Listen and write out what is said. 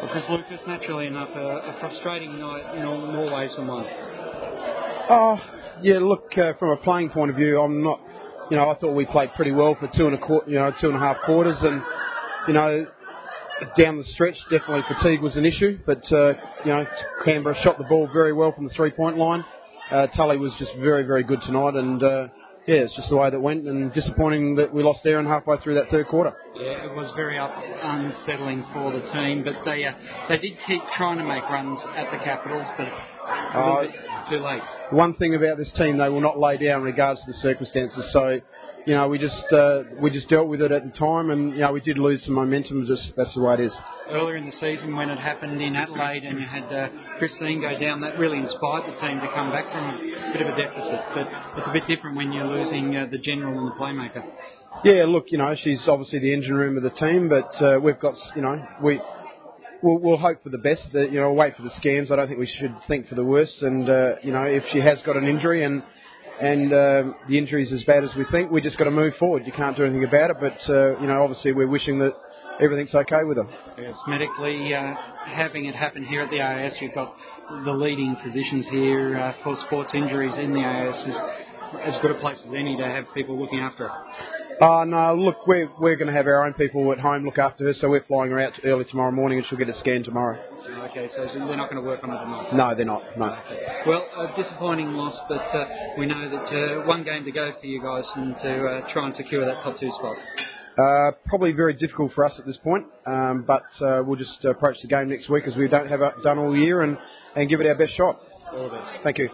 Because Lucas, naturally enough, a, a frustrating night in all, ways than one. Oh, yeah. Look, uh, from a playing point of view, I'm not. You know, I thought we played pretty well for two and a quarter, you know, two and a half quarters, and you know, down the stretch, definitely fatigue was an issue. But uh, you know, Canberra shot the ball very well from the three-point line. Uh, Tully was just very, very good tonight, and uh, yeah, it's just the way that went, and disappointing that we lost Erin halfway through that third quarter. Yeah, it was very up, unsettling for the team, but they uh, they did keep trying to make runs at the Capitals, but Uh, bit too late. One thing about this team, they will not lay down in regards to the circumstances. So, you know, we just uh, we just dealt with it at the time, and you know, we did lose some momentum. Just that's the way it is. Earlier in the season, when it happened in Adelaide and you had uh, Christine go down, that really inspired the team to come back from a bit of a deficit. But it's a bit different when you're losing uh, the general and the playmaker. Yeah, look, you know, she's obviously the engine room of the team, but uh, we've got, you know, we we'll, we'll hope for the best. That you know, wait for the scans. I don't think we should think for the worst. And uh, you know, if she has got an injury and and um, the injury is as bad as we think, we just got to move forward. You can't do anything about it. But uh, you know, obviously, we're wishing that everything's okay with her. Yes, medically, uh, having it happen here at the AIS, you've got the leading physicians here uh, for sports injuries in the AIS is as good a place as any to have people looking after her. Uh, no, look, we're, we're going to have our own people at home look after her, so we're flying her out early tomorrow morning and she'll get a scan tomorrow. Okay, so they're not going to work on it tonight. No, they're not, no. Well, a disappointing loss, but uh, we know that uh, one game to go for you guys and to uh, try and secure that top two spot. Uh, probably very difficult for us at this point, um, but uh, we'll just approach the game next week as we don't have it done all year and, and give it our best shot. All the best. Thank you.